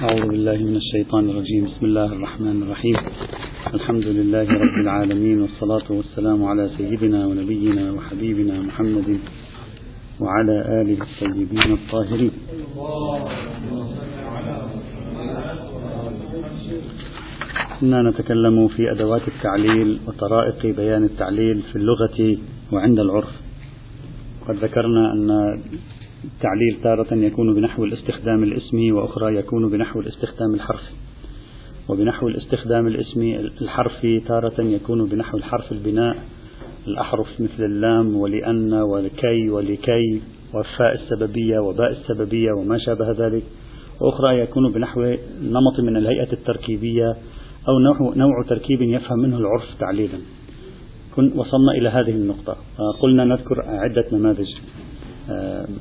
أعوذ بالله من الشيطان الرجيم. بسم الله الرحمن الرحيم. الحمد لله رب العالمين والصلاة والسلام على سيدنا ونبينا وحبيبنا محمد وعلى آله الطيبين الطاهرين. كنا نتكلم في أدوات التعليل وطرائق بيان التعليل في اللغة وعند العرف. قد ذكرنا أن التعليل تارة يكون بنحو الاستخدام الاسمي وأخرى يكون بنحو الاستخدام الحرفي. وبنحو الاستخدام الاسمي الحرفي تارة يكون بنحو الحرف البناء. الأحرف مثل اللام ولأن ولكي ولكي وفاء السببية وباء السببية وما شابه ذلك. وأخرى يكون بنحو نمط من الهيئة التركيبية أو نوع, نوع تركيب يفهم منه العرف تعليلا. وصلنا إلى هذه النقطة. قلنا نذكر عدة نماذج. يعني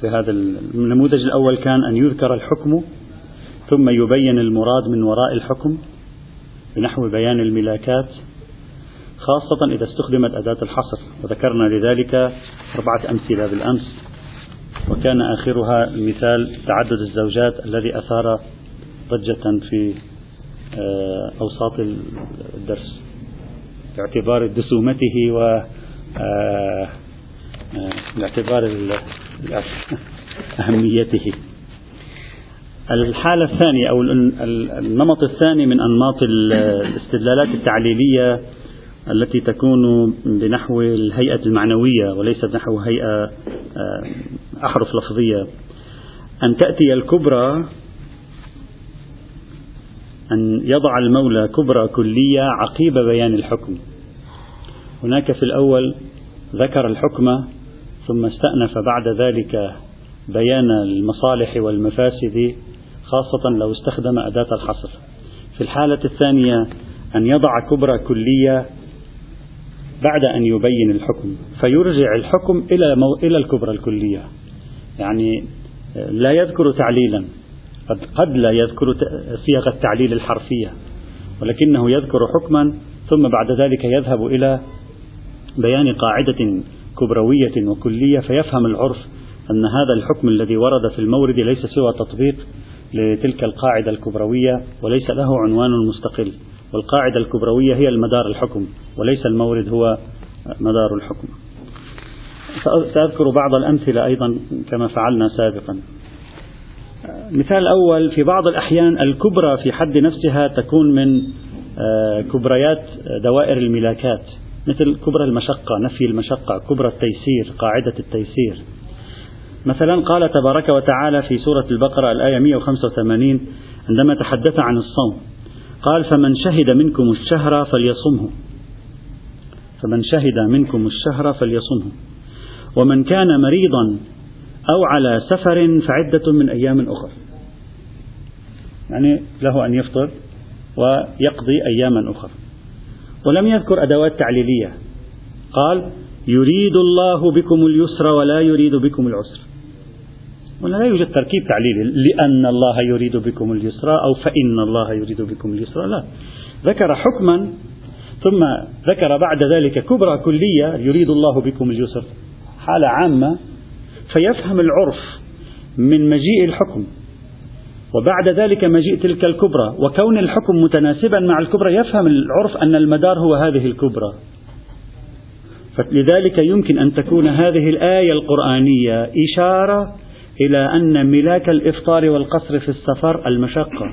في هذا النموذج الأول كان أن يذكر الحكم ثم يبين المراد من وراء الحكم بنحو بيان الملاكات خاصة إذا استخدمت أداة الحصر. وذكرنا لذلك أربعة أمثلة بالأمس. وكان آخرها مثال تعدد الزوجات الذي أثار ضجة في آه، أوساط الدرس. باعتبار دسومته و آه، باعتبار أهميته. الحالة الثانية أو النمط الثاني من أنماط الاستدلالات التعليلية التي تكون بنحو الهيئة المعنوية وليس بنحو هيئة آه، أحرف لفظية. أن تأتي الكبرى أن يضع المولى كبرى كلية عقيب بيان الحكم. هناك في الأول ذكر الحكم ثم استأنف بعد ذلك بيان المصالح والمفاسد خاصة لو استخدم أداة الحصر. في الحالة الثانية أن يضع كبرى كلية بعد أن يبين الحكم، فيرجع الحكم إلى مو... إلى الكبرى الكلية. يعني لا يذكر تعليلا، قد قد لا يذكر صيغ التعليل الحرفية، ولكنه يذكر حكما ثم بعد ذلك يذهب إلى بيان قاعدة كبروية وكلية فيفهم العرف أن هذا الحكم الذي ورد في المورد ليس سوى تطبيق لتلك القاعدة الكبروية وليس له عنوان مستقل. والقاعدة الكبروية هي المدار الحكم وليس المورد هو مدار الحكم. سأذكر بعض الأمثلة أيضا كما فعلنا سابقا. مثال الأول في بعض الأحيان الكبرى في حد نفسها تكون من آه، كبريات دوائر الملاكات. مثل كبرى المشقة نفي المشقة كبرى التيسير قاعدة التيسير. مثلا قال تبارك وتعالى في سورة البقرة الآية 185 عندما تحدث عن الصوم قال فمن شهد منكم الشهر فليصمه. فمن شهد منكم الشهر فليصمه. ومن كان مريضا أو على سفر فعدة من أيام أخر. يعني له أن يفطر ويقضي أياما أخرى ولم يذكر أدوات تعليلية. قال يريد الله بكم اليسر ولا يريد بكم العسر. هنا لا يوجد تركيب تعليلي لأن الله يريد بكم اليسر أو فإن الله يريد بكم اليسر لا. ذكر حكما ثم ذكر بعد ذلك كبرى كلية يريد الله بكم اليسر. حالة عامة فيفهم العرف من مجيء الحكم. وبعد ذلك مجيء تلك الكبرى وكون الحكم متناسبا مع الكبرى يفهم العرف أن المدار هو هذه الكبرى. فلذلك يمكن أن تكون هذه الآية القرآنية إشارة إلى أن ملاك الإفطار والقصر في السفر المشقة.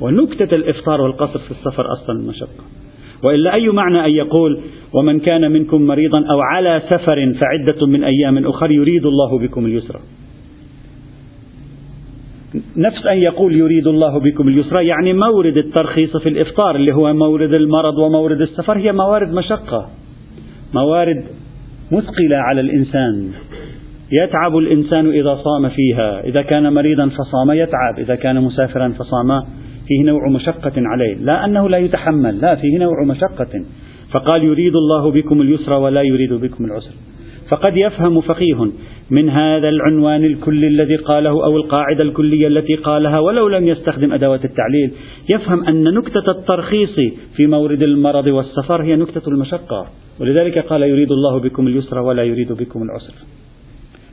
ونكتة الإفطار والقصر في السفر أصلا المشقة. وإلا أي معنى أن يقول ومن كان منكم مريضا أو على سفر فعدة من أيام أخر يريد الله بكم اليسر؟ نفس أن يقول يريد الله بكم اليسرى يعني مورد الترخيص في الإفطار اللي هو مورد المرض ومورد السفر هي موارد مشقة. موارد مثقلة على الإنسان. يتعب الإنسان إذا صام فيها. إذا كان مريضا فصام يتعب إذا كان مسافرا فصام فيه نوع مشقة عليه. لا أنه لا يتحمل لا فيه نوع مشقة. فقال يريد الله بكم اليسر ولا يريد بكم العسر. فقد يفهم فقيه من هذا العنوان الكلي الذي قاله أو القاعدة الكلية التي قالها ولو لم يستخدم أدوات التعليل. يفهم أن نكتة الترخيص في مورد المرض والسفر هي نكتة المشقة. ولذلك قال يريد الله بكم اليسر ولا يريد بكم العسر.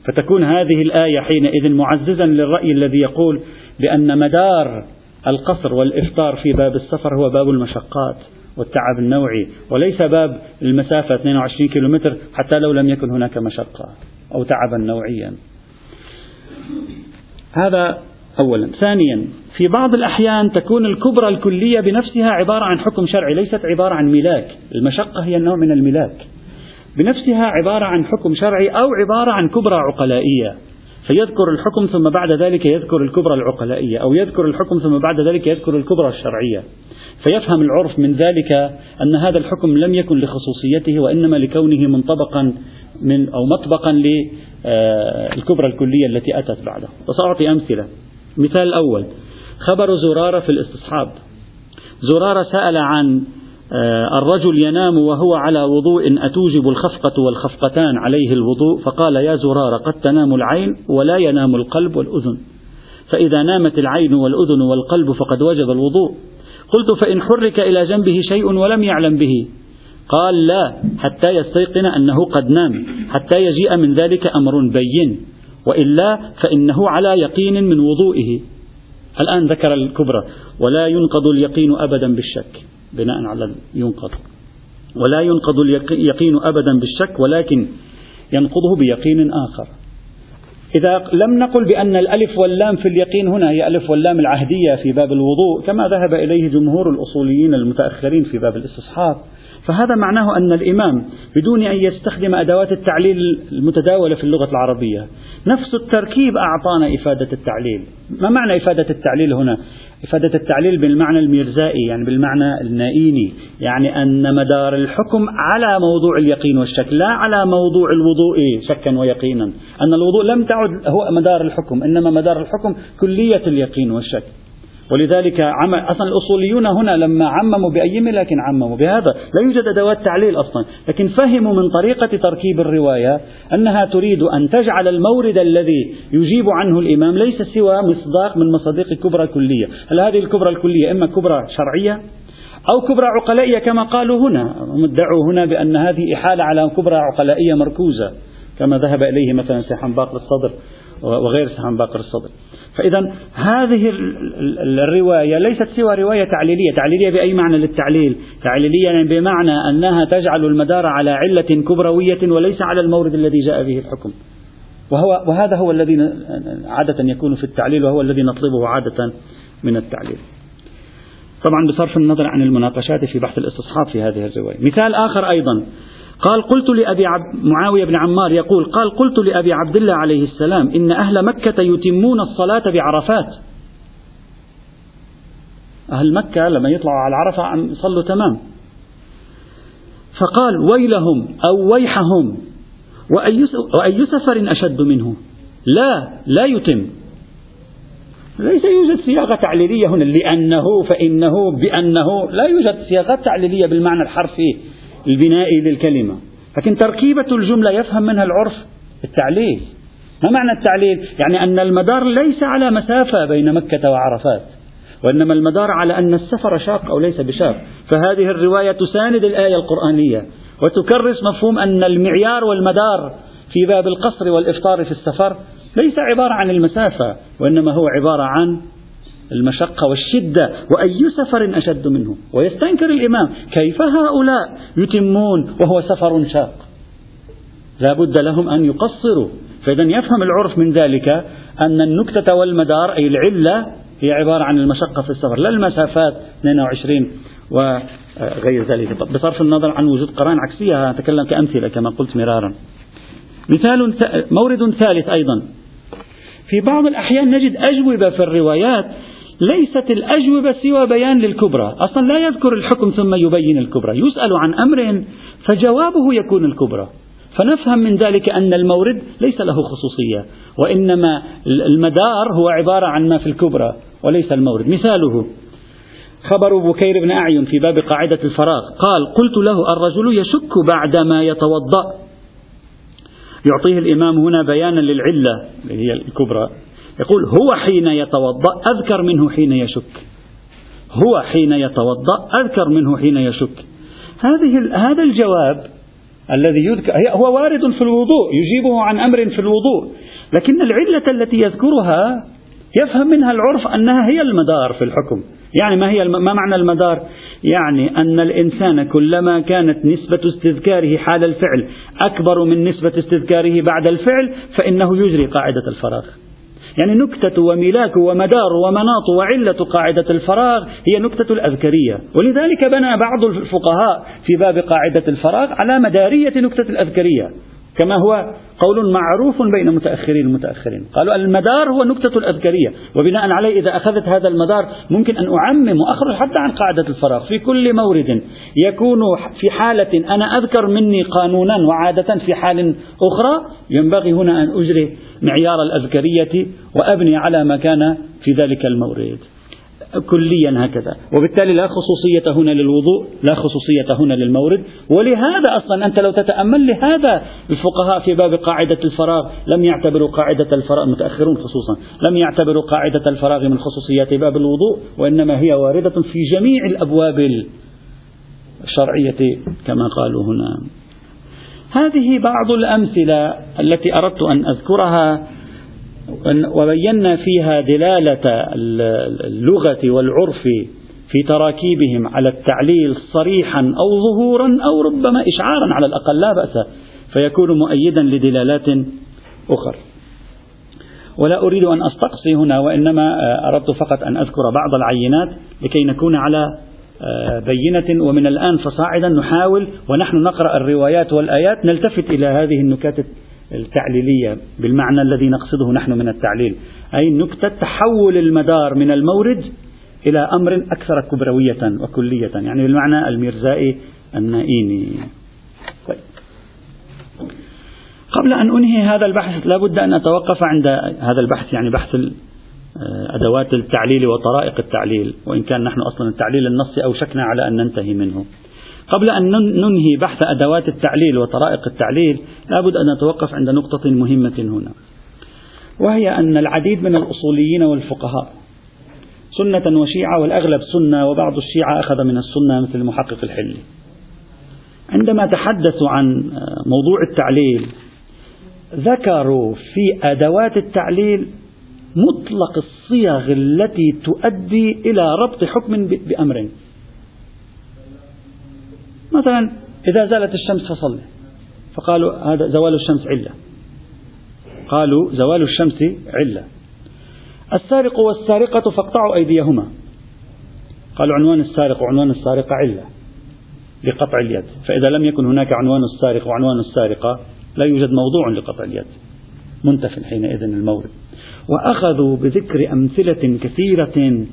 فتكون هذه الآية حينئذ معززا للرأي الذي يقول بأن مدار القصر والإفطار في باب السفر هو باب المشقات. والتعب النوعي. وليس باب المسافة 22 كيلومتر حتى لو لم يكن هناك مشقة أو تعبا نوعيا. هذا أولا. ثانيا في بعض الأحيان تكون الكبرى الكلية بنفسها عبارة عن حكم شرعي ليست عبارة عن ملاك. المشقة هي نوع من الملاك. بنفسها عبارة عن حكم شرعي أو عبارة عن كبرى عقلائية. فيذكر الحكم ثم بعد ذلك يذكر الكبرى العقلائية أو يذكر الحكم ثم بعد ذلك يذكر الكبرى الشرعية. فيفهم العرف من ذلك أن هذا الحكم لم يكن لخصوصيته وإنما لكونه منطبقا من أو مطبقا للكبرى الكلية التي أتت بعده. وسأعطي أمثلة. مثال الأول خبر زرارة في الاستصحاب. زرارة سأل عن آه، الرجل ينام وهو على وضوء أتوجب الخفقة والخفقتان عليه الوضوء فقال يا زرارة قد تنام العين ولا ينام القلب والأذن. فإذا نامت العين والأذن والقلب فقد وجب الوضوء. قلت فإن حرك إلى جنبه شيء ولم يعلم به. قال لا حتى يستيقن أنه قد نام حتى يجيء من ذلك أمر بين. وإلا فإنه على يقين من وضوئه. الآن ذكر الكبرى ولا ينقض اليقين أبدا بالشك بناء على ينقض. ولا ينقض اليقين أبدا بالشك ولكن ينقضه بيقين آخر. إذا لم نقل بأن الألف واللام في اليقين هنا هي ألف واللام العهدية في باب الوضوء كما ذهب إليه جمهور الأصوليين المتأخرين في باب الاستصحاب. فهذا معناه أن الإمام بدون أن يستخدم أدوات التعليل المتداولة في اللغة العربية نفس التركيب أعطانا إفادة التعليل. ما معنى إفادة التعليل هنا؟ إفادة التعليل بالمعنى الميرزائي يعني بالمعنى النائيني يعني أن مدار الحكم على موضوع اليقين والشك لا على موضوع الوضوء شكا ويقينا. أن الوضوء لم تعد هو مدار الحكم إنما مدار الحكم كلية اليقين والشك. ولذلك عم أصلا الأصوليون هنا لما عمموا بأي لكن عمموا بهذا. لا يوجد أدوات تعليل أصلا. لكن فهموا من طريقة تركيب الرواية أنها تريد أن تجعل المورد الذي يجيب عنه الإمام ليس سوى مصداق من مصادق كبرى كلية هل هذه الكبرى الكلية إما كبرى شرعية أو كبرى عقلائية كما قالوا هنا؟ ادعوا هنا بأن هذه إحالة على كبرى عقلائية مركوزة. كما ذهب إليه مثلا سيحان باقر الصدر وغير سيحان باقر الصدر. فإذا هذه الرواية ليست سوى رواية تعليلية. تعليلية بأي معنى للتعليل؟ تعليلية يعني بمعنى أنها تجعل المدار على علة كبروية وليس على المورد الذي جاء به الحكم. وهو وهذا هو الذي عادة يكون في التعليل وهو الذي نطلبه عادة من التعليل. طبعا بصرف النظر عن المناقشات في بحث الاستصحاب في هذه الرواية. مثال آخر أيضا. قال قلت لأبي عب معاوية بن عمار يقول قال قلت لأبي عبد الله عليه السلام إن أهل مكة يتمون الصلاة بعرفات. أهل مكة لما يطلعوا على عرفة يصلوا تمام. فقال ويلهم أو ويحهم وأي, وأي سفر أشد منه؟ لا لا يتم. ليس يوجد صياغة تعليلية هنا لأنه فإنه بأنه لا يوجد صياغات تعليلية بالمعنى الحرفي. البنائي للكلمة. لكن تركيبة الجملة يفهم منها العرف التعليل. ما معنى التعليل؟ يعني أن المدار ليس على مسافة بين مكة وعرفات وإنما المدار على أن السفر شاق أو ليس بشاق. فهذه الرواية تساند الآية القرآنية وتكرس مفهوم أن المعيار والمدار في باب القصر والإفطار في السفر ليس عبارة عن المسافة وإنما هو عبارة عن المشقة والشدة وأي سفر أشد منه. ويستنكر الإمام كيف هؤلاء يتمون وهو سفر شاق؟ لا بد لهم أن يقصروا. فإذا يفهم العرف من ذلك أن النكتة والمدار أي العلة هي عبارة عن المشقة في السفر. لا المسافات 22 وغير ذلك. بصرف النظر عن وجود قرائن عكسية أتكلم كأمثلة كما قلت مرارا. مثال مورد ثالث أيضا. في بعض الأحيان نجد أجوبة في الروايات ليست الأجوبة سوى بيان للكبرى. أصلا لا يذكر الحكم ثم يبين الكبرى. يسأل عن أمر فجوابه يكون الكبرى. فنفهم من ذلك أن المورد ليس له خصوصية وإنما المدار هو عبارة عن ما في الكبرى وليس المورد. مثاله خبر بكير بن أعين في باب قاعدة الفراغ. قال قلت له الرجل يشك بعدما يتوضأ. يعطيه الإمام هنا بيانا للعلة اللي هي الكبرى. يقول هو حين يتوضأ أذكر منه حين يشك. هو حين يتوضأ أذكر منه حين يشك. هذه هذا الجواب الذي يذكر هو وارد في الوضوء يجيبه عن أمر في الوضوء. لكن العلة التي يذكرها يفهم منها العرف أنها هي المدار في الحكم. يعني ما هي ما معنى المدار؟ يعني أن الإنسان كلما كانت نسبة استذكاره حال الفعل أكبر من نسبة استذكاره بعد الفعل فإنه يجري قاعدة الفراغ. يعني نكتة وملاك ومدار ومناط وعلة قاعدة الفراغ هي نكتة الأذكرية. ولذلك بنى بعض الفقهاء في باب قاعدة الفراغ على مدارية نكتة الأذكرية. كما هو قول معروف بين متأخرين المتأخرين قالوا المدار هو نكتة الأذكرية وبناء عليه إذا أخذت هذا المدار ممكن أن أعمم وأخرج حتى عن قاعدة الفراغ. في كل مورد يكون في حالة أنا أذكر مني قانونا وعادة في حال أخرى ينبغي هنا أن أجري معيار الأذكرية وأبني على ما كان في ذلك المورد. كليا هكذا. وبالتالي لا خصوصية هنا للوضوء لا خصوصية هنا للمورد. ولهذا أصلا أنت لو تتأمل لهذا الفقهاء في باب قاعدة الفراغ لم يعتبروا قاعدة الفراغ المتأخرون خصوصا لم يعتبروا قاعدة الفراغ من خصوصيات باب الوضوء وإنما هي واردة في جميع الأبواب الشرعية كما قالوا هنا. هذه بعض الأمثلة التي أردت أن أذكرها وبينا فيها دلالة اللغة والعرف في تراكيبهم على التعليل صريحا أو ظهورا أو ربما إشعارا على الأقل لا بأس فيكون مؤيدا لدلالات أخرى ولا أريد أن أستقصي هنا وإنما أردت فقط أن أذكر بعض العينات لكي نكون على بينة ومن الآن فصاعدا نحاول ونحن نقرأ الروايات والآيات نلتفت إلى هذه النكات التعليلية بالمعنى الذي نقصده نحن من التعليل. أي نكتة تحول المدار من المورد إلى أمر أكثر كبروية وكلية. يعني بالمعنى الميرزائي النائيني. طيب. قبل أن أنهي هذا البحث لابد أن أتوقف عند هذا البحث يعني بحث أدوات التعليل وطرائق التعليل وإن كان نحن أصلا التعليل النصي أوشكنا على أن ننتهي منه. قبل أن ننهي بحث أدوات التعليل وطرائق التعليل لابد أن نتوقف عند نقطة مهمة هنا. وهي أن العديد من الأصوليين والفقهاء سنة وشيعة والأغلب سنة وبعض الشيعة أخذ من السنة مثل المحقق الحلي. عندما تحدثوا عن موضوع التعليل ذكروا في أدوات التعليل مطلق الصيغ التي تؤدي إلى ربط حكم بأمر. مثلا إذا زالت الشمس فصلي فقالوا هذا زوال الشمس علة. قالوا زوال الشمس علة. السارق والسارقة فاقطعوا أيديهما. قالوا عنوان السارق وعنوان السارقة علة لقطع اليد. فإذا لم يكن هناك عنوان السارق وعنوان السارقة لا يوجد موضوع لقطع اليد. منتف حينئذ المورد. وأخذوا بذكر أمثلة كثيرة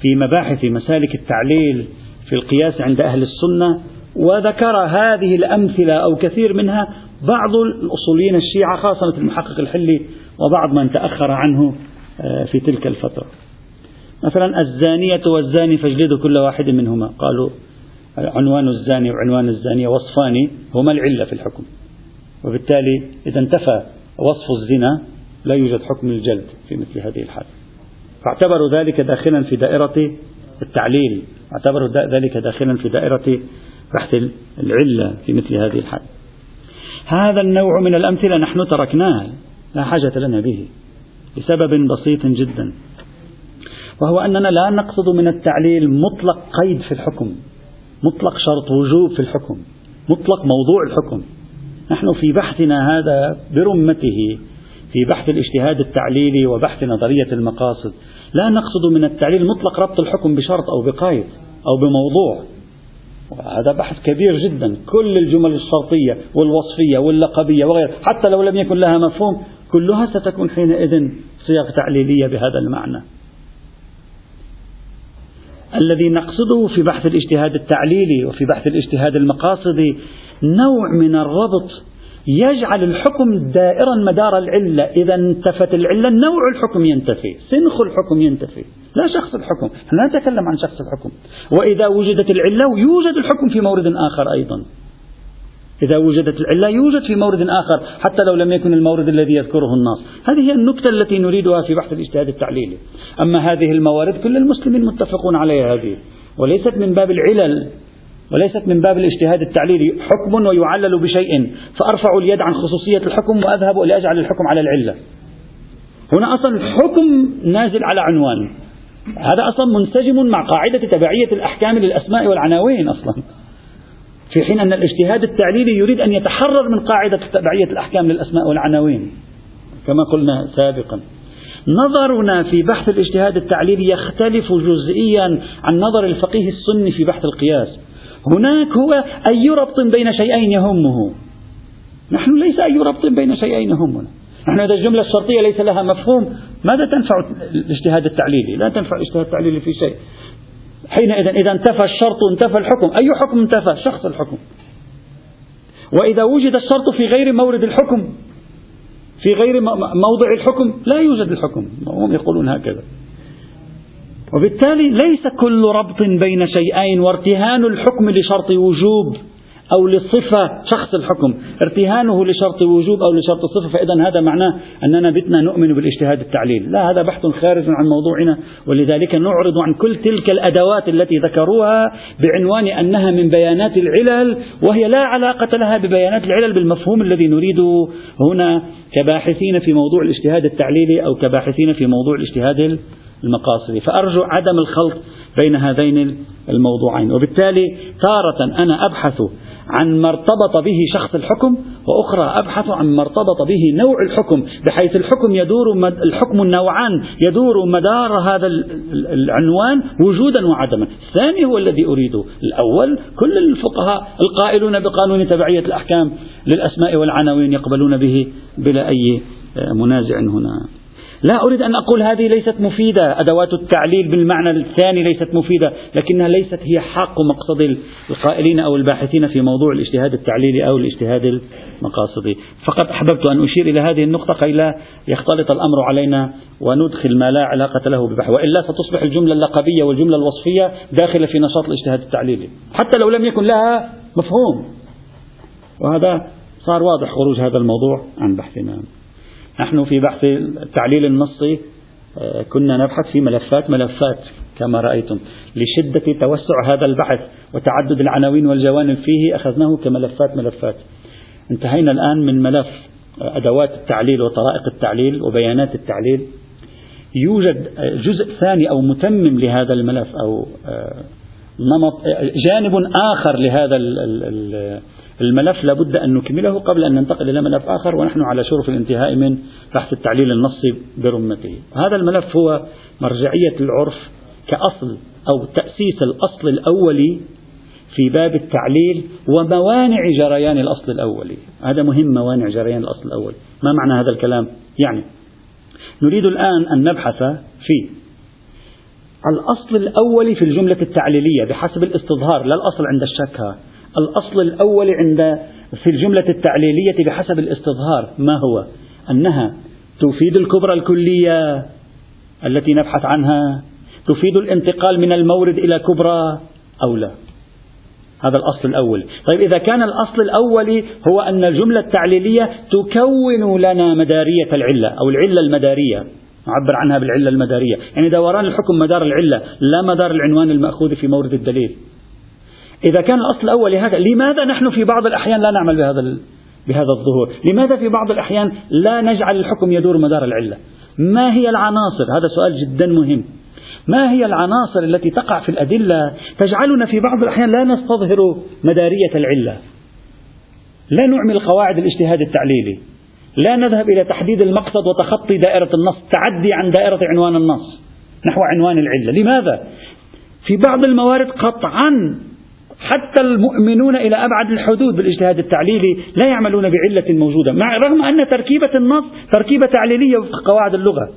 في مباحث مسالك التعليل في القياس عند أهل السنة وذكر هذه الأمثلة أو كثير منها بعض الأصوليين الشيعة خاصة مثل المحقق الحلي وبعض من تأخر عنه آه، في تلك الفترة. مثلا الزانية والزاني فاجلدوا كل واحد منهما. قالوا عنوان الزاني وعنوان الزانية وصفان هما العلة في الحكم. وبالتالي إذا انتفى وصف الزنا لا يوجد حكم الجلد في مثل هذه الحالة فاعتبروا ذلك داخلا في دائرة التعليل. اعتبروا ذلك داخلا في دائرة بحث العلة في مثل هذه الحالة هذا النوع من الأمثلة نحن تركناه لا حاجة لنا به لسبب بسيط جدا وهو أننا لا نقصد من التعليل مطلق قيد في الحكم مطلق شرط وجوب في الحكم مطلق موضوع الحكم. نحن في بحثنا هذا برمته في بحث الاجتهاد التعليلي وبحث نظرية المقاصد لا نقصد من التعليل مطلق ربط الحكم بشرط أو بقيد أو بموضوع. هذا بحث كبير جدا. كل الجمل الشرطية والوصفية واللقبية وغيرها حتى لو لم يكن لها مفهوم كلها ستكون حينئذ صيغ تعليلية بهذا المعنى. الذي نقصده في بحث الاجتهاد التعليلي وفي بحث الاجتهاد المقاصدي نوع من الربط يجعل الحكم دائرا مدار العلة. إذا انتفت العلة نوع الحكم ينتفي سنخ الحكم ينتفي لا شخص الحكم. لا نتكلم عن شخص الحكم. وإذا وجدت العلة يوجد الحكم في مورد آخر أيضا. إذا وجدت العلة يوجد في مورد آخر حتى لو لم يكن المورد الذي يذكره النص هذه هي النكتة التي نريدها في بحث الاجتهاد التعليلي. أما هذه الموارد كل المسلمين متفقون عليها هذه وليست من باب العلل. وليست من باب الاجتهاد التعليلي. حكم ويعلل بشيء. فأرفع اليد عن خصوصية الحكم وأذهب لأجعل الحكم على العلة. هنا أصلا الحكم نازل على عنوان. هذا أصلا منسجم مع قاعدة تبعية الأحكام للأسماء والعناوين أصلا. في حين أن الاجتهاد التعليلي يريد أن يتحرر من قاعدة تبعية الأحكام للأسماء والعناوين. كما قلنا سابقا. نظرنا في بحث الاجتهاد التعليلي يختلف جزئيا عن نظر الفقيه السني في بحث القياس. هناك هو أي ربط بين شيئين يهمه. نحن ليس أي ربط بين شيئين يهمنا. نحن إذا الجملة الشرطية ليس لها مفهوم. ماذا تنفع الاجتهاد التعليلي لا تنفع الاجتهاد التعليلي في شيء. حينئذ إذا انتفى الشرط انتفى الحكم. أي حكم انتفى؟ شخص الحكم. وإذا وجد الشرط في غير مورد الحكم في غير موضع الحكم لا يوجد الحكم. هم يقولون هكذا. وبالتالي ليس كل ربط بين شيئين وارتهان الحكم لشرط وجوب أو للصفة شخص الحكم. ارتهانه لشرط وجوب أو لشرط الصفة فإذا هذا معناه أننا بتنا نؤمن بالاجتهاد التعليل. لا هذا بحث خارج عن موضوعنا ولذلك نعرض عن كل تلك الأدوات التي ذكروها بعنوان أنها من بيانات العلل وهي لا علاقة لها ببيانات العلل بالمفهوم الذي نريده هنا كباحثين في موضوع الاجتهاد التعليلي أو كباحثين في موضوع الاجتهاد المقاصدي فأرجو عدم الخلط بين هذين الموضوعين. وبالتالي تارة أنا أبحث عن ما ارتبط به شخص الحكم وأخرى أبحث عن ما ارتبط به نوع الحكم بحيث الحكم يدور الحكم النوعان يدور مدار هذا العنوان وجودا وعدما. الثاني هو الذي أريده الأول كل الفقهاء القائلون بقانون تبعية الأحكام للأسماء والعناوين يقبلون به بلا أي منازع هنا. لا أريد أن أقول هذه ليست مفيدة. أدوات التعليل بالمعنى الثاني ليست مفيدة لكنها ليست هي حق مقصد القائلين أو الباحثين في موضوع الاجتهاد التعليلي أو الاجتهاد المقاصدي. فقط أحببت أن أشير إلى هذه النقطة كي لا يختلط الأمر علينا وندخل ما لا علاقة له ببحث وإلا ستصبح الجملة اللقبية والجملة الوصفية داخلة في نشاط الاجتهاد التعليلي. حتى لو لم يكن لها مفهوم. وهذا صار واضح خروج هذا الموضوع عن بحثنا. نحن في بحث التعليل النصي آه، كنا نبحث في ملفات ملفات كما رأيتم لشدة توسع هذا البحث وتعدد العناوين والجوانب فيه أخذناه كملفات ملفات. انتهينا الآن من ملف آه، أدوات التعليل وطرائق التعليل وبيانات التعليل. يوجد آه، جزء ثاني أو متمم لهذا الملف أو نمط جانب آخر لهذا الملف لابد أن نكمله قبل أن ننتقل إلى ملف آخر ونحن على شرف الانتهاء من بحث التعليل النصي برمته. هذا الملف هو مرجعية العرف كأصل أو تأسيس الأصل الأولي في باب التعليل وموانع جريان الأصل الأولي هذا مهم موانع جريان الأصل الأولي ما معنى هذا الكلام؟ يعني نريد الآن أن نبحث في الأصل الأولي في الجملة التعليلية بحسب الاستظهار لا الأصل عند الشك. الأصل الأول عند في الجملة التعليلية بحسب الاستظهار ما هو؟ أنها تفيد الكبرى الكلية التي نبحث عنها. تفيد الانتقال من المورد إلى كبرى أو لا. هذا الأصل الأول. طيب إذا كان الأصل الأول هو أن الجملة التعليلية تكون لنا مدارية العلة أو العلة المدارية. نعبر عنها بالعلة المدارية. يعني دوران الحكم مدار العلة لا مدار العنوان المأخوذ في مورد الدليل. إذا كان الأصل الأول هذا لماذا نحن في بعض الأحيان لا نعمل بهذا بهذا الظهور؟ لماذا في بعض الأحيان لا نجعل الحكم يدور مدار العلة؟ ما هي العناصر؟ هذا سؤال جدا مهم. ما هي العناصر التي تقع في الأدلة تجعلنا في بعض الأحيان لا نستظهر مدارية العلة؟ لا نعمل قواعد الاجتهاد التعليلي. لا نذهب إلى تحديد المقصد وتخطي دائرة النص تعدي عن دائرة عنوان النص نحو عنوان العلة. لماذا؟ في بعض الموارد قطعا حتى المؤمنون إلى أبعد الحدود بالاجتهاد التعليلي لا يعملون بعلة موجودة مع رغم أن تركيبة النص تركيبة تعليلية وفق قواعد اللغة.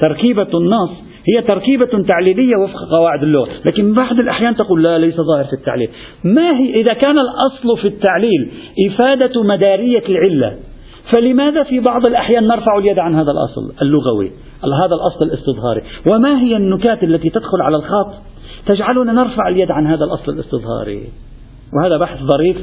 تركيبة النص هي تركيبة تعليلية وفق قواعد اللغة. لكن بعض الأحيان تقول لا ليس ظاهر في التعليل. ما هي إذا كان الأصل في التعليل إفادة مدارية العلة فلماذا في بعض الأحيان نرفع اليد عن هذا الأصل اللغوي هذا الأصل الاستظهاري؟ وما هي النكات التي تدخل على الخط تجعلنا نرفع اليد عن هذا الأصل الاستظهاري. وهذا بحث ظريف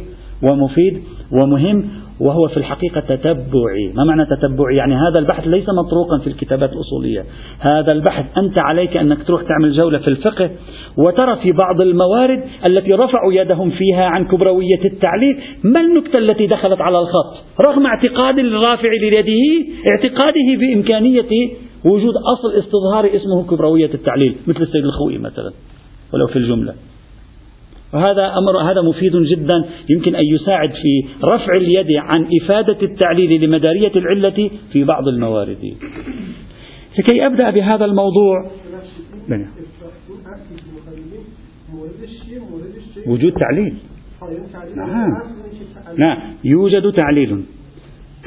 ومفيد ومهم وهو في الحقيقة تتبعي. ما معنى تتبعي؟ يعني هذا البحث ليس مطروقا في الكتابات الأصولية. هذا البحث أنت عليك أنك تروح تعمل جولة في الفقه وترى في بعض الموارد التي رفعوا يدهم فيها عن كبروية التعليل ما النكتة التي دخلت على الخط؟ رغم اعتقاد الرافع ليده اعتقاده بإمكانية وجود أصل استظهار اسمه كبروية التعليل مثل السيد الخوئي مثلا. ولو في الجملة. وهذا أمر هذا مفيد جدا يمكن أن يساعد في رفع اليد عن إفادة التعليل لمدارية العلة في بعض الموارد. لكي أبدأ بهذا الموضوع. وجود تعليل. نعم نعم. يوجد تعليل.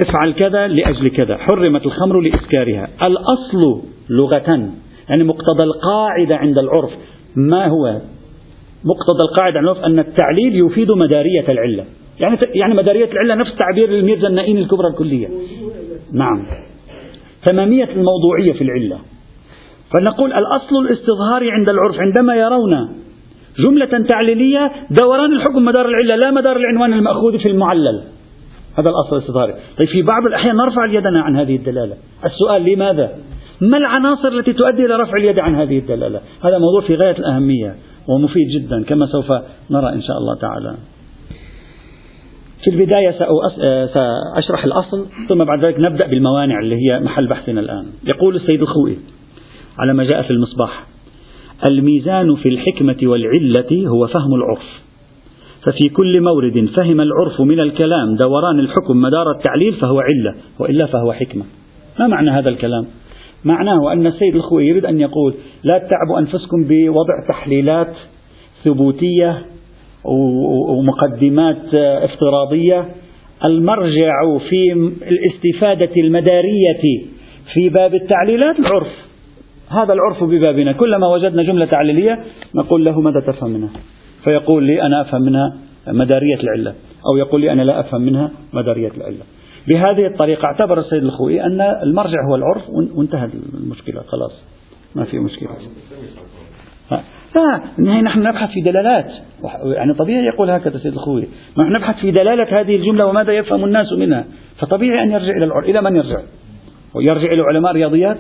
افعل كذا لأجل كذا. حرمت الخمر لإسكارها. الأصل لغة يعني مقتضى القاعدة عند العرف. ما هو مقتضى القاعدة العرف أن التعليل يفيد مدارية العلة. يعني يعني مدارية العلة نفس تعبير الميرزا النائين الكبرى الكلية. نعم. تمامية الموضوعية في العلة. فنقول الأصل الاستظهار عند العرف عندما يرون جملة تعليلية دوران الحكم مدار العلة لا مدار العنوان المأخوذ في المعلل. هذا الأصل الاستظهاري طيب في بعض الأحيان نرفع يدنا عن هذه الدلالة. السؤال لماذا؟ ما العناصر التي تؤدي إلى رفع اليد عن هذه الدلالة؟ هذا موضوع في غاية الأهمية ومفيد جدا كما سوف نرى إن شاء الله تعالى. في البداية سأشرح الأصل ثم بعد ذلك نبدأ بالموانع اللي هي محل بحثنا الآن. يقول السيد الخوئي على ما جاء في المصباح الميزان في الحكمة والعلة هو فهم العرف ففي كل مورد فهم العرف من الكلام دوران الحكم مدار التعليل فهو علة وإلا فهو حكمة. ما معنى هذا الكلام؟ معناه أن السيد الخوي يريد أن يقول لا تتعبوا أنفسكم بوضع تحليلات ثبوتية ومقدمات افتراضية. المرجع في الاستفادة المدارية في باب التعليلات العرف. هذا العرف ببابنا. كلما وجدنا جملة تعليلية نقول له ماذا تفهم منها؟ فيقول لي أنا أفهم منها مدارية العلة أو يقول لي أنا لا أفهم منها مدارية العلة. بهذه الطريقة اعتبر السيد الخوئي أن المرجع هو العرف وانتهت المشكلة خلاص. ما في مشكلة. لا نحن نبحث في دلالات. يعني طبيعي يقول هكذا السيد الخوئي نحن نبحث في دلالة هذه الجملة وماذا يفهم الناس منها. فطبيعي أن يرجع إلى العرف إلى من يرجع؟ ويرجع إلى علماء الرياضيات؟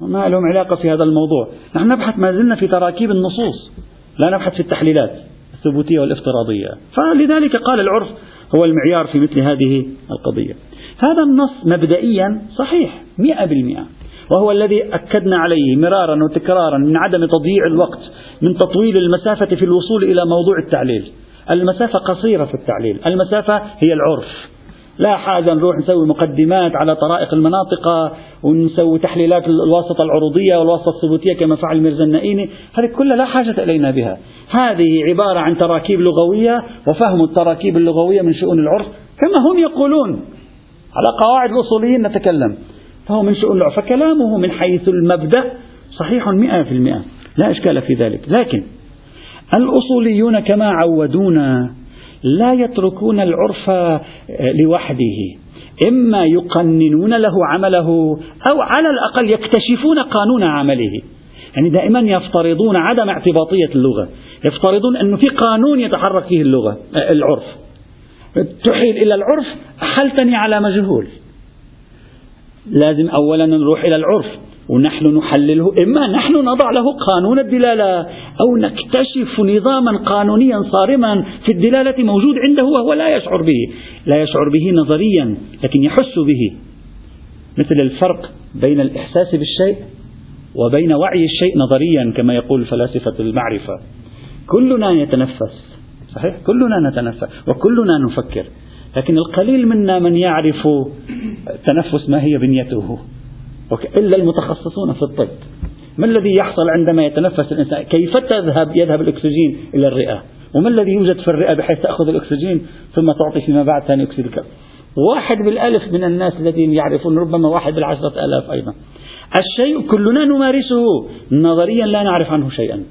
ما لهم علاقة في هذا الموضوع. نحن نبحث ما زلنا في تراكيب النصوص. لا نبحث في التحليلات الثبوتية والافتراضية. فلذلك قال العرف هو المعيار في مثل هذه القضية. هذا النص مبدئيا صحيح مئة بالمئة. وهو الذي أكدنا عليه مرارا وتكرارا من عدم تضييع الوقت من تطويل المسافة في الوصول إلى موضوع التعليل. المسافة قصيرة في التعليل المسافة هي العرف. لا حاجة نروح نسوي مقدمات على طرائق المناطق ونسوي تحليلات الواسطة العروضية والواسطة الثبوتية كما فعل ميرزا النائيني هذه كلها لا حاجة إلينا بها. هذه عبارة عن تراكيب لغوية وفهم التراكيب اللغوية من شؤون العرف كما هم يقولون. على قواعد الأصوليين نتكلم. فهو من شؤون العرف فكلامه من حيث المبدأ صحيح مئة في المئة. لا إشكال في ذلك. لكن الأصوليون كما عودونا لا يتركون العرف آه، لوحده. إما يقننون له عمله أو على الأقل يكتشفون قانون عمله. يعني دائما يفترضون عدم اعتباطية اللغة. يفترضون أنه في قانون يتحرك فيه اللغة آه، العرف. تحيل إلى العرف أحلتني على مجهول. لازم أولا نروح إلى العرف ونحن نحلله. إما نحن نضع له قانون الدلالة أو نكتشف نظاما قانونيا صارما في الدلالة موجود عنده وهو لا يشعر به. لا يشعر به نظريا لكن يحس به. مثل الفرق بين الإحساس بالشيء وبين وعي الشيء نظريا كما يقول فلاسفة المعرفة. كلنا يتنفس صحيح؟ كلنا نتنفس وكلنا نفكر لكن القليل منا من يعرف التنفس ما هي بنيته. إلا المتخصصون في الطب. ما الذي يحصل عندما يتنفس الإنسان؟ كيف تذهب؟ يذهب الأكسجين إلى الرئة. وما الذي يوجد في الرئة بحيث تأخذ الأكسجين ثم تعطي فيما بعد ثاني أكسيد الكربون واحد بالألف من الناس الذين يعرفون ربما واحد بالعشرة آلاف أيضا. الشيء كلنا نمارسه. نظريا لا نعرف عنه شيئا.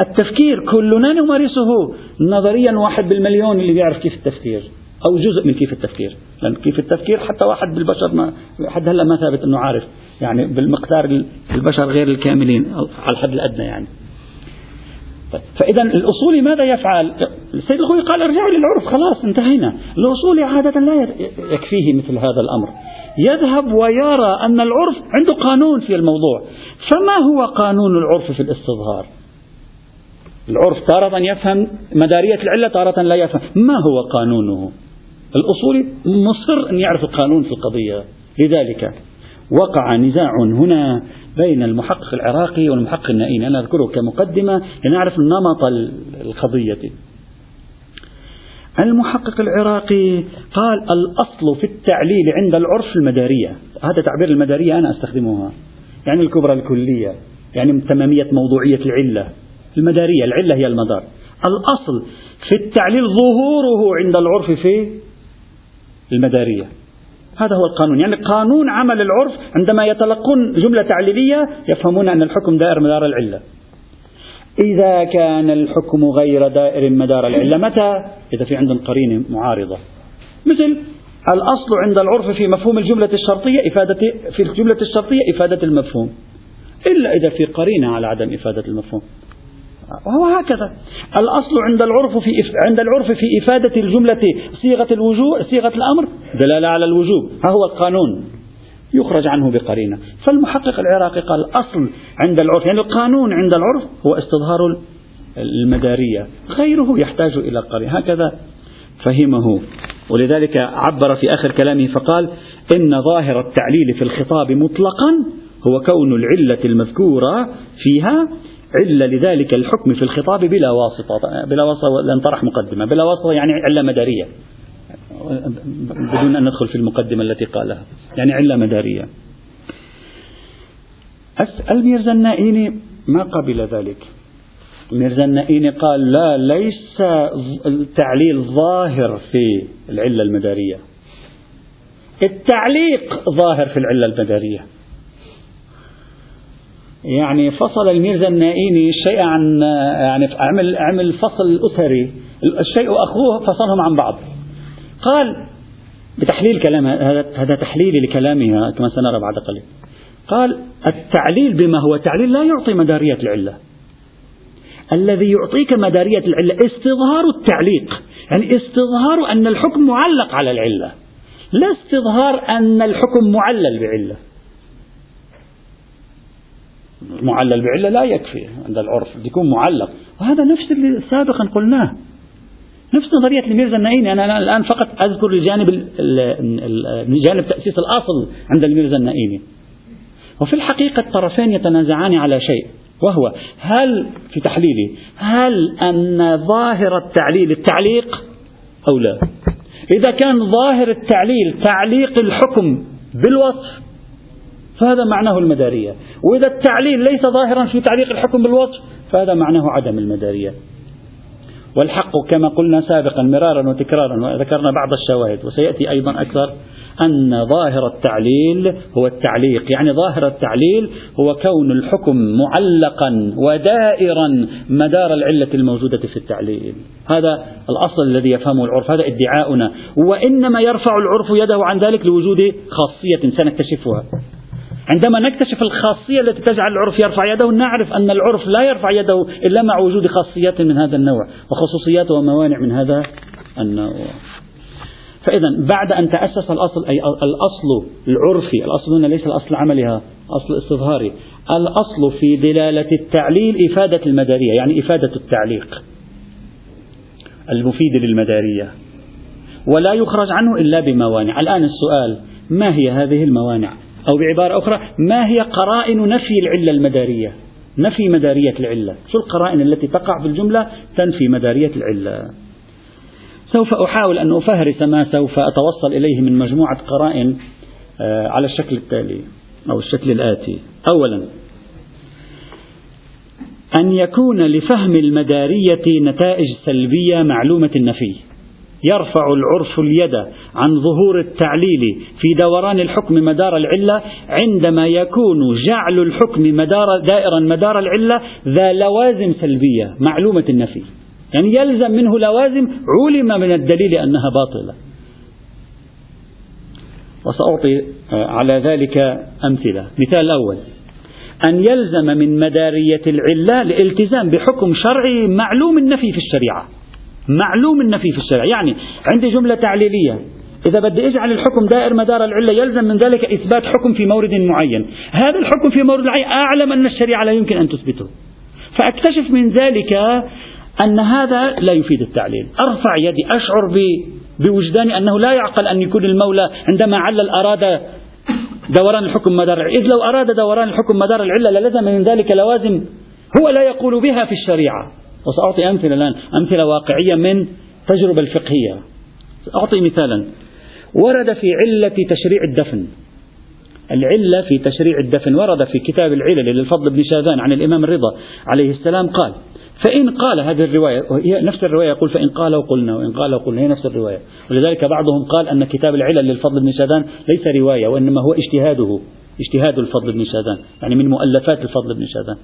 التفكير كلنا نمارسه. نظريا واحد بالمليون اللي بيعرف كيف التفكير. أو جزء من كيف التفكير. لأن كيف التفكير حتى واحد بالبشر ما حد هلأ ما ثابت أنه عارف. يعني بالمقدار البشر غير الكاملين على الحد الأدنى يعني. فإذا الأصولي ماذا يفعل؟ السيد الخوي قال ارجعوا للعرف خلاص انتهينا. الأصولي عادة لا يكفيه مثل هذا الأمر. يذهب ويرى أن العرف عنده قانون في الموضوع. فما هو قانون العرف في الاستظهار؟ العرف تارة يفهم مدارية العلة تارة لا يفهم. ما هو قانونه؟ الأصولي مصر أن يعرف القانون في القضية. لذلك وقع نزاع هنا بين المحقق العراقي والمحقق النائيني أنا أذكره كمقدمة لنعرف نمط القضية. المحقق العراقي قال الأصل في التعليل عند العرف المدارية. هذا تعبير المدارية أنا أستخدمها. يعني الكبرى الكلية يعني تمامية موضوعية العلة. المدارية العلة هي المدار. الأصل في التعليل ظهوره عند العرف في المدارية. هذا هو القانون. يعني قانون عمل العرف عندما يتلقون جملة تعليلية يفهمون أن الحكم دائر مدار العلة. إذا كان الحكم غير دائر مدار العلة متى؟ إذا في عندهم قرينة معارضة. مثل الأصل عند العرف في مفهوم الجملة الشرطية إفادة في الجملة الشرطية إفادة المفهوم. إلا إذا في قرينة على عدم إفادة المفهوم. وهو هكذا. الأصل عند العرف في عند العرف في إفادة الجملة صيغة الوجوب صيغة الأمر دلالة على الوجوب. ها هو القانون. يخرج عنه بقرينة. فالمحقق العراقي قال الأصل عند العرف يعني القانون عند العرف هو استظهار المدارية. غيره يحتاج إلى قرينة. هكذا فهمه. ولذلك عبر في آخر كلامه فقال إن ظاهر التعليل في الخطاب مطلقا هو كون العلة المذكورة فيها علة لذلك الحكم في الخطاب بلا واسطة بلا واسطة لن طرح مقدمة بلا واسطة يعني علة مدارية. بدون أن ندخل في المقدمة التي قالها. يعني علة مدارية. الميرزا النائيني ما قبل ذلك. ميرزا النائيني قال لا ليس التعليل ظاهر في العلة المدارية. التعليق ظاهر في العلة المدارية. يعني فصل الميرزا النائيني الشيء عن يعني عمل عمل فصل أسري الشيء وأخوه فصلهم عن بعض. قال بتحليل كلام هذا تحليلي لكلامها كما سنرى بعد قليل. قال التعليل بما هو تعليل لا يعطي مدارية العلة. الذي يعطيك مدارية العلة استظهار التعليق يعني استظهار أن الحكم معلق على العلة. لا استظهار أن الحكم معلل بعلة. معلل بعلة لا يكفي عند العرف يكون معلق. وهذا نفس اللي سابقا قلناه. نفس نظرية الميرزا النعيمي. أنا الآن فقط أذكر الجانب جانب تأسيس الأصل عند الميرزا النعيمي. وفي الحقيقة الطرفين يتنازعان على شيء وهو هل في تحليلي هل أن ظاهر التعليل التعليق أو لا؟ إذا كان ظاهر التعليل تعليق الحكم بالوصف فهذا معناه المدارية. وإذا التعليل ليس ظاهرا في تعليق الحكم بالوصف فهذا معناه عدم المدارية. والحق كما قلنا سابقا مرارا وتكرارا وذكرنا بعض الشواهد وسيأتي أيضا أكثر أن ظاهر التعليل هو التعليق يعني ظاهر التعليل هو كون الحكم معلقا ودائرا مدار العلة الموجودة في التعليل. هذا الأصل الذي يفهمه العرف هذا ادعاؤنا. وإنما يرفع العرف يده عن ذلك لوجود خاصية سنكتشفها. عندما نكتشف الخاصية التي تجعل العرف يرفع يده نعرف أن العرف لا يرفع يده إلا مع وجود خاصيات من هذا النوع وخصوصيات وموانع من هذا النوع. فإذا بعد أن تأسس الأصل أي الأصل العرفي الأصل هنا ليس الأصل العملي أصل استظهاري الأصل في دلالة التعليل إفادة المدارية يعني إفادة التعليق المفيد للمدارية. ولا يخرج عنه إلا بموانع. الآن السؤال ما هي هذه الموانع؟ أو بعبارة أخرى ما هي قرائن نفي العلة المدارية؟ نفي مدارية العلة. شو القرائن التي تقع في الجملة؟ تنفي مدارية العلة. سوف أحاول أن أفهرس ما سوف أتوصل إليه من مجموعة قرائن آه، على الشكل التالي أو الشكل الآتي. أولا أن يكون لفهم المدارية نتائج سلبية معلومة النفي. يرفع العرف اليد عن ظهور التعليل في دوران الحكم مدار العلة عندما يكون جعل الحكم مدار دائرا مدار العلة ذا لوازم سلبية معلومة النفي. يعني يلزم منه لوازم علم من الدليل أنها باطلة. وسأعطي على ذلك أمثلة. مثال أول أن يلزم من مدارية العلة الالتزام بحكم شرعي معلوم النفي في الشريعة. معلوم النفي في الشريعة يعني عندي جملة تعليلية. إذا بدي أجعل الحكم دائر مدار العلة يلزم من ذلك إثبات حكم في مورد معين. هذا الحكم في مورد معين أعلم أن الشريعة لا يمكن أن تثبته. فأكتشف من ذلك أن هذا لا يفيد التعليل. أرفع يدي أشعر بوجداني أنه لا يعقل أن يكون المولى عندما علل أراد دوران الحكم مدار العلة. إذ لو أراد دوران الحكم مدار العلة للزم من ذلك لوازم هو لا يقول بها في الشريعة. وسأعطي أمثلة الآن. أمثلة واقعية من تجربة الفقهية. أعطي مثالا. ورد في علة تشريع الدفن. العلة في تشريع الدفن. ورد في كتاب العلل للفضل بن شاذان عن الإمام الرضا عليه السلام قال فإن قال هذه الرواية هي نفس الرواية يقول فإن قال وقلنا وإن قال وقلنا هي نفس الرواية. ولذلك بعضهم قال أن كتاب العلل للفضل بن شاذان ليس رواية وإنما هو اجتهاده اجتهاد الفضل بن شاذان يعني من مؤلفات الفضل بن شاذان.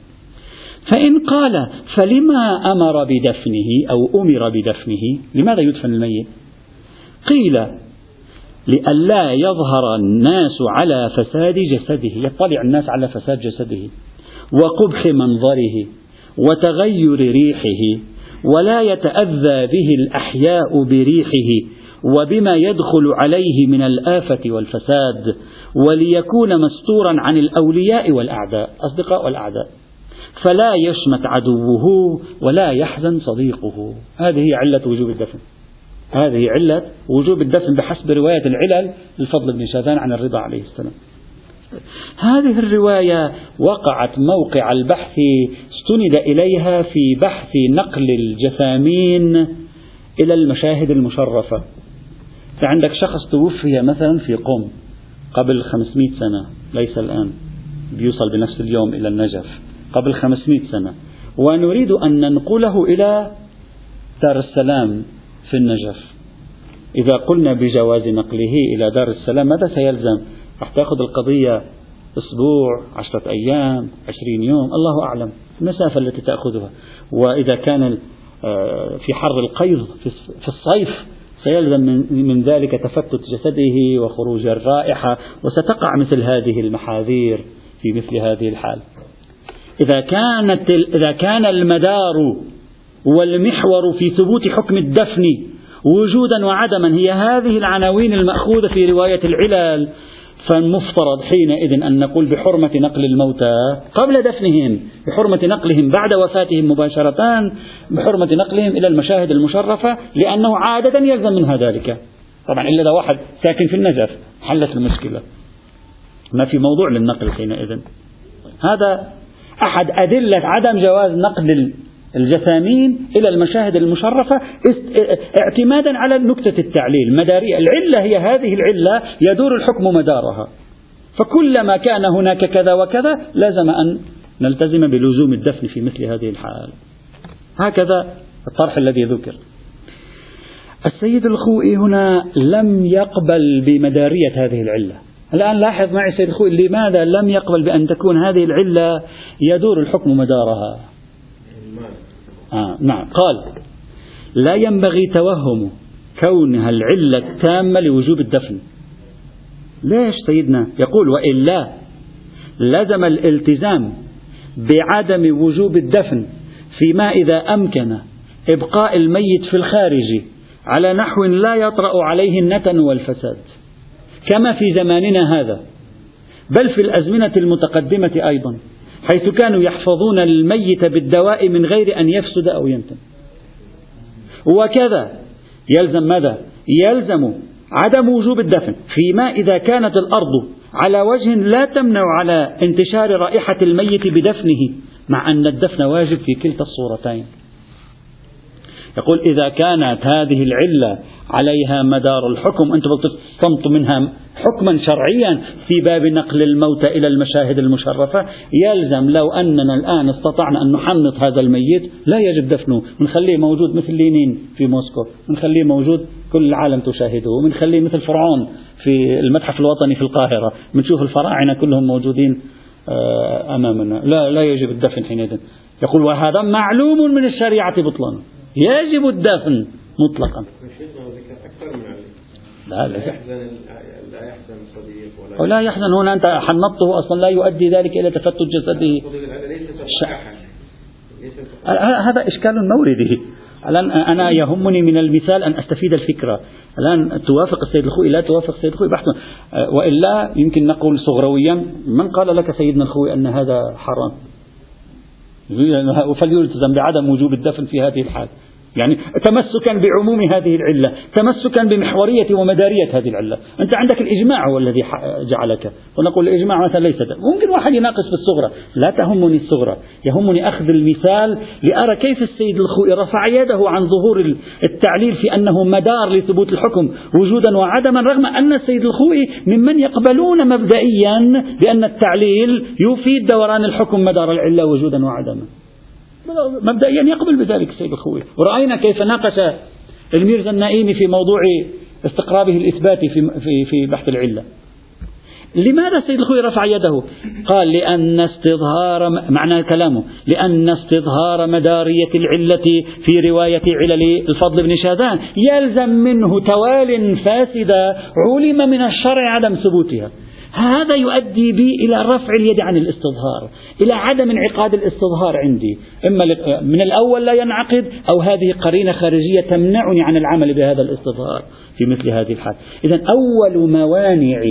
فإن قال فلما أمر بدفنه أو أمر بدفنه؟ لماذا يدفن الميت؟ قيل لئلا يظهر الناس على فساد جسده. يطلع الناس على فساد جسده وقبح منظره وتغير ريحه ولا يتأذى به الأحياء بريحه وبما يدخل عليه من الآفة والفساد وليكون مستورا عن الأولياء والأعداء. أصدقاء والأعداء. فلا يشمت عدوه ولا يحزن صديقه. هذه علة وجوب الدفن. هذه علة وجوب الدفن بحسب رواية العلل للفضل بن شاذان عن الرضا عليه السلام. هذه الرواية وقعت موقع البحث استند إليها في بحث نقل الجثامين إلى المشاهد المشرفة. فعندك شخص توفي مثلا في قم قبل 500 سنة ليس الآن بيوصل بنفس اليوم إلى النجف. قبل 500 سنة. ونريد أن ننقله إلى دار السلام في النجف. إذا قلنا بجواز نقله إلى دار السلام ماذا سيلزم؟ راح تأخذ القضية أسبوع عشرة أيام عشرين يوم الله أعلم المسافة التي تأخذها. وإذا كان آه، في حر القيظ في الصيف سيلزم من ذلك تفتت جسده وخروج الرائحة وستقع مثل هذه المحاذير في مثل هذه الحال. إذا كانت إذا كان المدار والمحور في ثبوت حكم الدفن وجودا وعدما هي هذه العناوين المأخوذة في رواية العلل فالمفترض حينئذ أن نقول بحرمة نقل الموتى قبل دفنهم بحرمة نقلهم بعد وفاتهم مباشرة بحرمة نقلهم إلى المشاهد المشرفة لأنه عادة يلزم منها ذلك. طبعا إلا إذا واحد ساكن في النجف حلت المشكلة. ما في موضوع للنقل حينئذ. هذا أحد أدلة عدم جواز نقل الجثامين إلى المشاهد المشرفة اعتمادا على نكتة التعليل. مدارية العلة هي هذه العلة يدور الحكم مدارها. فكلما كان هناك كذا وكذا لازم أن نلتزم بلزوم الدفن في مثل هذه الحال هكذا الطرح الذي ذكر. السيد الخوئي هنا لم يقبل بمدارية هذه العلة. الآن لاحظ معي السيد الخوئي لماذا لم يقبل بأن تكون هذه العلة يدور الحكم مدارها؟ آه نعم. قال لا ينبغي توهم كونها العلة التامة لوجوب الدفن. ليش سيدنا؟ يقول وإلا لزم الالتزام بعدم وجوب الدفن فيما إذا أمكن إبقاء الميت في الخارج على نحو لا يطرأ عليه النتن والفساد. كما في زماننا هذا بل في الأزمنة المتقدمة أيضا حيث كانوا يحفظون الميت بالدواء من غير أن يفسد أو ينتن وكذا يلزم ماذا؟ يلزم عدم وجوب الدفن فيما إذا كانت الأرض على وجه لا تمنع على انتشار رائحة الميت بدفنه مع أن الدفن واجب في كلتا الصورتين يقول إذا كانت هذه العلة عليها مدار الحكم. أنت تصمت منها حكما شرعيا في باب نقل الموتى إلى المشاهد المشرفة. يلزم لو أننا الآن استطعنا أن نحنط هذا الميت لا يجب دفنه. ونخليه موجود مثل لينين في موسكو. ونخليه موجود كل العالم تشاهده. ونخليه مثل فرعون في المتحف الوطني في القاهرة. بنشوف الفراعنة كلهم موجودين آه، أمامنا. لا, لا يجب الدفن حينئذ. يقول وهذا معلوم من الشريعة بطلان. يجب الدفن. مطلقا. لا لا يحزن لا يحزن الصديق ولا, يحزن. هنا أنت حنطته أصلا لا يؤدي ذلك إلى تفتت جسده. هذا إشكال موردي الآن أنا يهمني من المثال أن أستفيد الفكرة. الآن توافق السيد الخوي؟ لا توافق السيد الخوي. بحث. وإلا يمكن نقول صغرويا من قال لك سيدنا الخوي أن هذا حرام؟ فليلتزم بعدم وجوب الدفن في هذه الحال. يعني تمسكا بعموم هذه العلة تمسكا بمحورية ومدارية هذه العلة. أنت عندك الإجماع هو الذي جعلك. ونقول الإجماع مثلا ليس ده. ممكن واحد يناقش في الصغرى لا تهمني الصغرى يهمني أخذ المثال لأرى كيف السيد الخوئي رفع يده عن ظهور التعليل في أنه مدار لثبوت الحكم وجودا وعدما رغم أن السيد الخوئي ممن يقبلون مبدئيا بأن التعليل يفيد دوران الحكم مدار العلة وجودا وعدما. مبدئيا يقبل بذلك السيد الخوي ورأينا كيف ناقش الميرزا النائمي في موضوع استقرابه الإثباتي في, في, في بحث العلة. لماذا السيد الخوي رفع يده؟ قال لأن استظهار معنى كلامه لأن استظهار مدارية العلة في رواية علل الفضل بن شاذان يلزم منه توال فاسدة علم من الشرع عدم ثبوتها. هذا يؤدي بي إلى رفع اليد عن الاستظهار إلى عدم انعقاد الاستظهار عندي. إما من الأول لا ينعقد أو هذه قرينة خارجية تمنعني عن العمل بهذا الاستظهار. في مثل هذه الحال. إذا أول موانع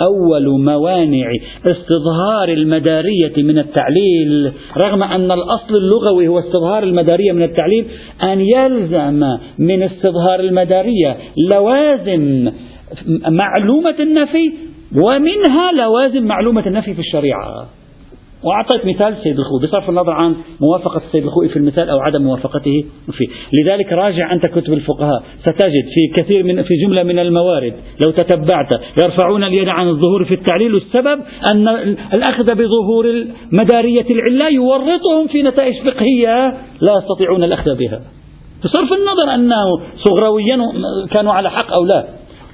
أول موانع استظهار المدارية من التعليل رغم أن الأصل اللغوي هو استظهار المدارية من التعليل أن يلزم من استظهار المدارية لوازم معلومة النفي ومنها لوازم معلومة النفي في الشريعة. وأعطيت مثال السيد الخوئي بصرف النظر عن موافقة السيد الخوئي في المثال أو عدم موافقته فيه. لذلك راجع أنت كتب الفقهاء ستجد في كثير من في جملة من الموارد لو تتبعت يرفعون اليد عن الظهور في التعليل والسبب أن الأخذ بظهور مدارية العلة يورطهم في نتائج فقهية لا يستطيعون الأخذ بها. بصرف النظر أنه صغرويا كانوا على حق أو لا.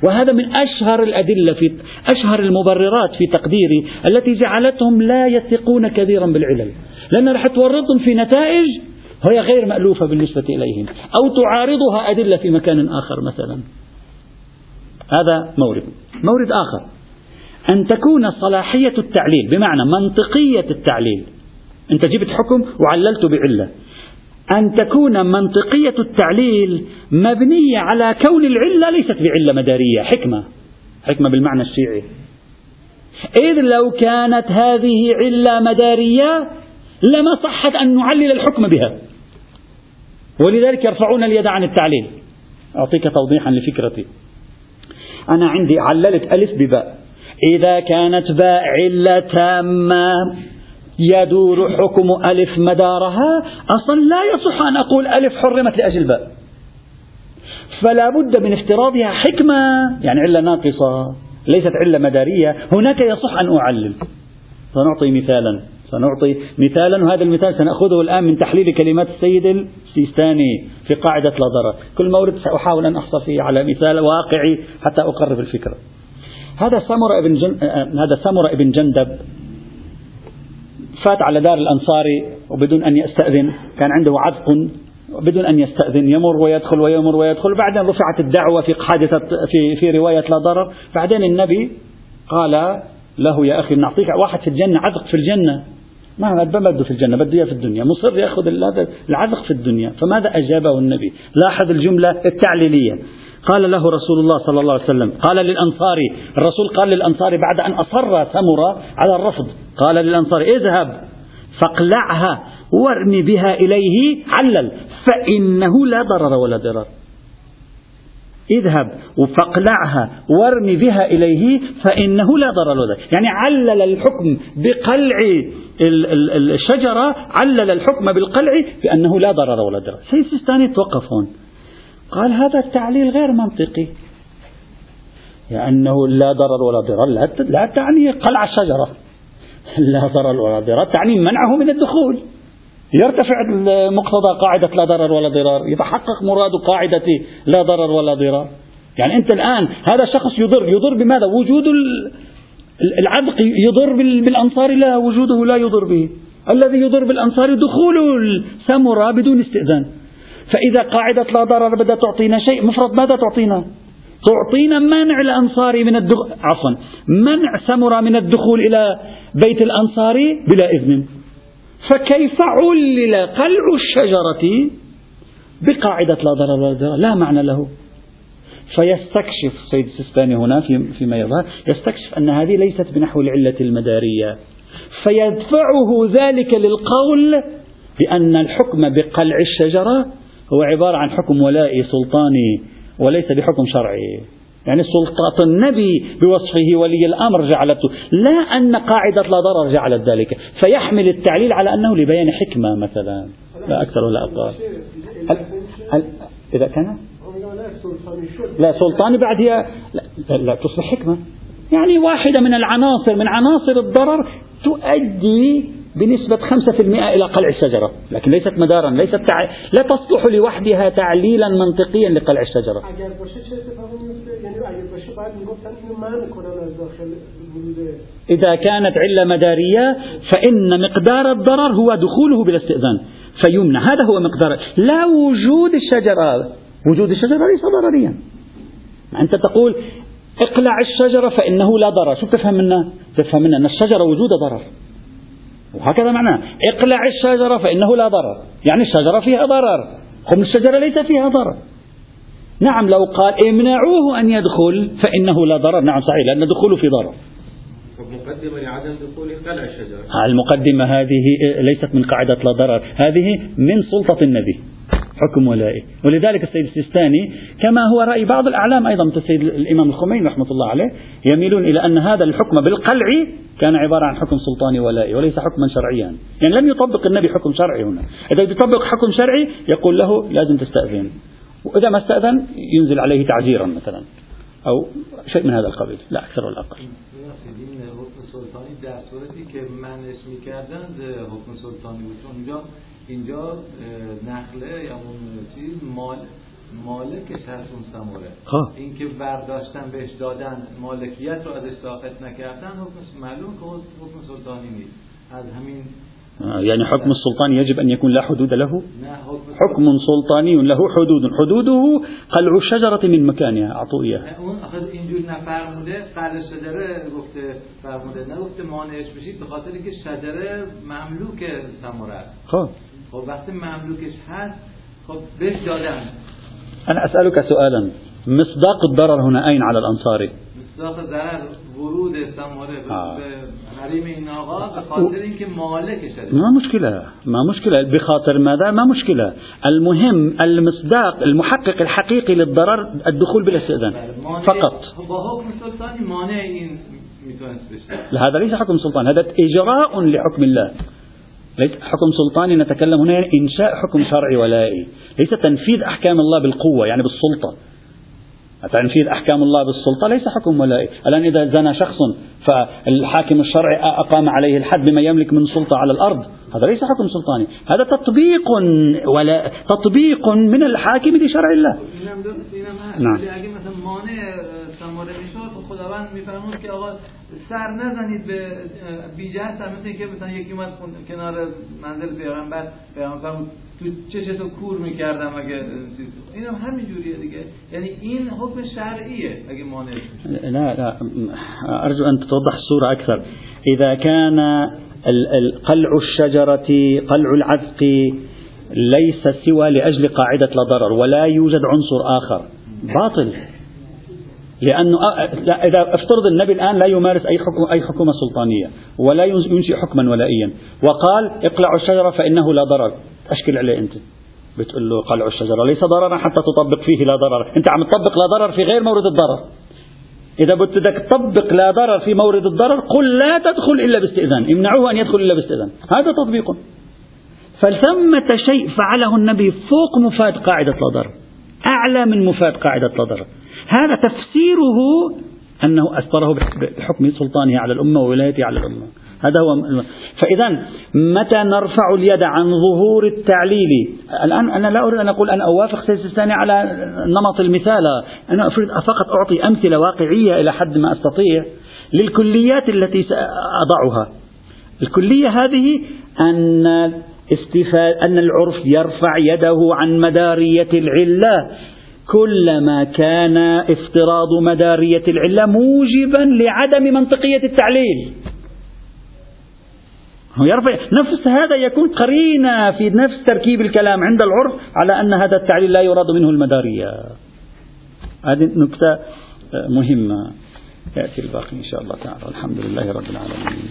وهذا من أشهر الأدلة في أشهر المبررات في تقديري التي جعلتهم لا يثقون كثيرا بالعلل. لأن راح تورطهم في نتائج هي غير مألوفة بالنسبة إليهم. أو تعارضها أدلة في مكان آخر مثلا. هذا مورد. مورد آخر. أن تكون صلاحية التعليل بمعنى منطقية التعليل. أنت جبت حكم وعللت بعلة. أن تكون منطقية التعليل مبنية على كون العلة ليست بعلة مدارية. حكمة. حكمة بالمعنى الشيعي. إذ لو كانت هذه علة مدارية لما صحت أن نعلل الحكم بها. ولذلك يرفعون اليد عن التعليل. أعطيك توضيحا لفكرتي. أنا عندي عللت ألف بباء. إذا كانت باء علة تامة يدور حكم ألف مدارها. أصلا لا يصح أن أقول ألف حرمت لأجل باء فلا بد من افتراضها حكمة يعني علة ناقصة ليست علة مدارية. هناك يصح أن أعلل سنعطي مثالا. سنعطي مثالا وهذا المثال سنأخذه الآن من تحليل كلمات السيد السيستاني في قاعدة لا ضرر. كل مورد سأحاول أن أحصل فيه على مثال واقعي حتى أقرب الفكرة. هذا سمر ابن جن... هذا سمر ابن جندب فات على دار الأنصاري وبدون أن يستأذن كان عنده عذق بدون أن يستأذن يمر ويدخل ويمر ويدخل بعدين رفعت الدعوة في حادثة في في رواية لا ضرر. بعدين النبي قال له يا أخي نعطيك واحد في الجنة عذق في الجنة. ما بده في الجنة بده إياه في الدنيا مصر يأخذ العذق في الدنيا. فماذا أجابه النبي؟ لاحظ الجملة التعليلية. قال له رسول الله صلى الله عليه وسلم قال للأنصاري الرسول قال للأنصاري بعد أن أصر سمرة على الرفض قال للأنصاري اذهب فاقلعها وارمي بها إليه علل فإنه لا ضرر ولا ضرر اذهب فاقلعها وارمي بها إليه فإنه لا ضرر ولا ضرر يعني علل الحكم بقلع الشجرة علل الحكم بالقلع بأنه لا ضرر ولا ضرر سيستاني توقف هون. قال هذا التعليل غير منطقي. لأنه لا ضرر ولا ضرر لا تعني قلع الشجرة. لا ضرر ولا ضرر تعني منعه من الدخول. يرتفع مقتضى قاعدة لا ضرر ولا ضرار يتحقق مراد قاعدة لا ضرر ولا ضرار. يعني أنت الآن هذا الشخص يضر يضر بماذا؟ وجود العبق يضر بالأنصار لا وجوده لا يضر به. الذي يضر بالأنصار دخول السمرة بدون استئذان. فإذا قاعدة لا ضرر بدأت تعطينا شيء مفرد ماذا تعطينا؟ تعطينا منع الأنصاري من الدخول عفوا منع سمرة من الدخول إلى بيت الأنصاري بلا إذن. فكيف علل قلع الشجرة بقاعدة لا ضرر ولا ضرر؟ لا معنى له. فيستكشف السيد السيستاني هنا فيما يظهر يستكشف أن هذه ليست بنحو العلة المدارية. فيدفعه ذلك للقول بأن الحكم بقلع الشجرة هو عبارة عن حكم ولائي سلطاني وليس بحكم شرعي. يعني سلطة النبي بوصفه ولي الأمر جعلته. لا أن قاعدة لا ضرر جعلت ذلك. فيحمل التعليل على أنه لبيان حكمة مثلا. لا أكثر ولا أقل. إذا كان؟ لا سلطاني بعد هي لا, لا تصبح حكمة. يعني واحدة من العناصر من عناصر الضرر تؤدي بنسبة 5% إلى قلع الشجرة. لكن ليست مدارا ليست تع... لا تصلح لوحدها تعليلا منطقيا لقلع الشجرة. إذا كانت علة مدارية فإن مقدار الضرر هو دخوله بلا استئذان. فيمنع. هذا هو مقدار. لا وجود الشجرة. وجود الشجرة ليس ضرريا. أنت تقول اقلع الشجرة فإنه لا ضرر. شو تفهم منه تفهم منه أن الشجرة وجود ضرر. وهكذا معناه. اقلع الشجرة فإنه لا ضرر. يعني الشجرة فيها ضرر. خم الشجرة ليس فيها ضرر. نعم لو قال امنعوه أن يدخل فإنه لا ضرر. نعم صحيح لأن دخوله في ضرر. مقدمة لعدم دخول قلع الشجرة. المقدمة هذه ليست من قاعدة لا ضرر. هذه من سلطة النبي. حكم ولائي. ولذلك السيد السيستاني كما هو رأي بعض الأعلام أيضا مثل السيد الإمام الخميني رحمة الله عليه يميلون إلى أن هذا الحكم بالقلع كان عبارة عن حكم سلطاني ولائي وليس حكما شرعيا. يعني لم يطبق النبي حكم شرعي هنا. إذا يطبق حكم شرعي يقول له لازم تستأذن. وإذا ما استأذن ينزل عليه تعزيرا مثلا أو شيء من هذا القبيل. لا أكثر ولا أقل. اینجا نخله یا اون چیز مال مالکش هست اون سموره. خب. این که برداشتن بهش دادن مالکیت رو ازش ساقط نکردن حکمش معلوم که حکم سلطانی نیست. از همین یعنی حکم السلطان يجب أن يكون لا حدود له؟ حکم سلطانی. له حدود. حدوده قلع الشجرة من مكانها مملوک إياه خب. خب وقتی مملوکش هست خب بهش دادن. أنا أسألك سؤالا. مصداق الضرر هنا أين على الأنصاري مصداق ضرر ورود ثمره آه. حریم این آقا به خاطر اینکه ما مشكلة ما مشكلة بخاطر ماذا؟ ما مشكلة المهم المصداق المحقق الحقيقي للضرر الدخول بلا استئذان. فقط. هذا ليس حكم سلطان. هذا إجراء لحكم الله. حكم سلطاني نتكلم هنا يعني إنشاء حكم شرعي ولائي. ليس تنفيذ أحكام الله بالقوة يعني بالسلطة. تنفيذ أحكام الله بالسلطة ليس حكم ولائي. الآن إذا زنى شخص فالحاكم الشرعي أقام عليه الحد بما يملك من سلطة على الأرض هذا ليس حكم سلطاني. هذا تطبيق ولا تطبيق من الحاكم لشرع الله. نعم. سر نزنید به بیجهت مثل که مثلا یکی اومد کنار منزل پیغمبر پیغمبر تو چشتو کور میکردم اگه این هم همین جوریه دیگه. یعنی این حکم شرعیه اگه مانع لا لا ارجو أن توضح الصورة أكثر. إذا كان قلع الشجرة قلع العذق ليس سوى لأجل قاعدة لا ضرر ولا يوجد عنصر آخر. باطل. لأنه إذا افترض النبي الآن لا يمارس أي حكم أي حكومة سلطانية ولا ينشئ حكما ولائيا وقال اقلعوا الشجرة فإنه لا ضرر. أشكل عليه أنت. بتقول له قلعوا الشجرة ليس ضررا حتى تطبق فيه لا ضرر. أنت عم تطبق لا ضرر في غير مورد الضرر. إذا بدك تطبق لا ضرر في مورد الضرر قل لا تدخل إلا باستئذان. امنعوه أن يدخل إلا باستئذان. هذا تطبيق. فثمة شيء فعله النبي فوق مفاد قاعدة لا ضرر. أعلى من مفاد قاعدة لا ضرر. هذا تفسيره أنه أسطره بحكم سلطانه على الأمة وولايته على الأمة. هذا هو فإذا متى نرفع اليد عن ظهور التعليل؟ الآن أنا لا أريد أن أقول أن أوافق سيد الثاني على نمط المثال. أنا أريد فقط أعطي أمثلة واقعية إلى حد ما أستطيع للكليات التي سأضعها. الكلية هذه أن أن العرف يرفع يده عن مدارية العلة. كلما كان افتراض مدارية العلة موجبا لعدم منطقية التعليل. هو يرفع نفس هذا يكون قرينة في نفس تركيب الكلام عند العرف على أن هذا التعليل لا يراد منه المدارية. هذه نكتة مهمة يأتي الباقي إن شاء الله تعالى. الحمد لله رب العالمين.